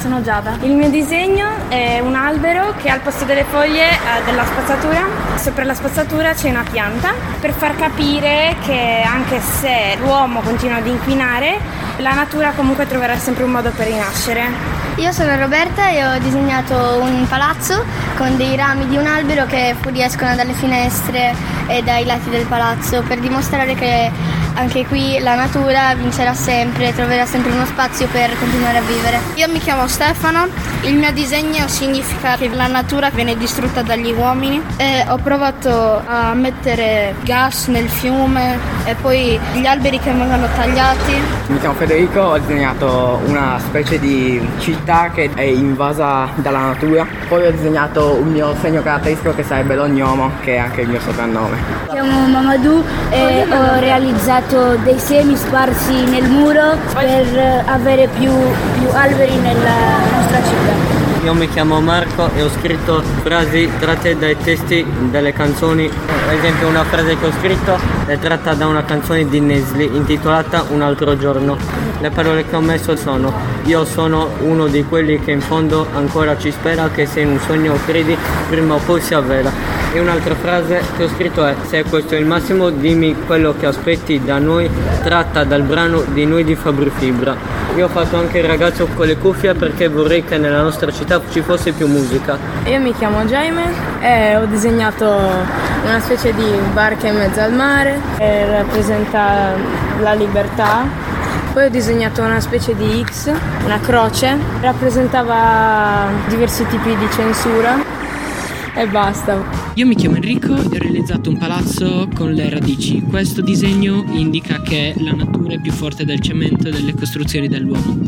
Sono Giada. Il mio disegno è un albero che al posto delle foglie ha della spazzatura, sopra la spazzatura c'è una pianta per far capire che anche se l'uomo continua ad inquinare, la natura comunque troverà sempre un modo per rinascere. Io sono Roberta e ho disegnato un palazzo con dei rami di un albero che fuoriescono dalle finestre e dai lati del palazzo per dimostrare che anche qui la natura vincerà sempre, troverà sempre uno spazio per continuare a vivere. Io mi chiamo Stefano, il mio disegno significa che la natura viene distrutta dagli uomini e ho provato a mettere gas nel fiume e poi gli alberi che vengono tagliati. Mi chiamo Federico, ho disegnato una specie di città che è invasa dalla natura, poi ho disegnato un mio segno caratteristico che sarebbe l'ognomo, che è anche il mio soprannome. Mi chiamo Mamadou e ho realizzato dei semi sparsi nel muro per avere più, più alberi nella. Io mi chiamo Marco e ho scritto frasi tratte dai testi delle canzoni. Ad esempio una frase che ho scritto è tratta da una canzone di Nesli intitolata Un altro giorno. Le parole che ho messo sono Io sono uno di quelli che in fondo ancora ci spera che se in un sogno credi prima o poi si avvera. E un'altra frase che ho scritto è Se questo è il massimo dimmi quello che aspetti da noi tratta dal brano di noi di Fabri Fibra. Io ho fatto anche il ragazzo con le cuffie perché vorrei che nella nostra città ci fosse più musica. Io mi chiamo Jaime e ho disegnato una specie di barca in mezzo al mare che rappresenta la libertà. Poi ho disegnato una specie di X, una croce, rappresentava diversi tipi di censura e basta. Io mi chiamo Enrico e ho realizzato un palazzo con le radici. Questo disegno indica che la natura è più forte del cemento e delle costruzioni dell'uomo.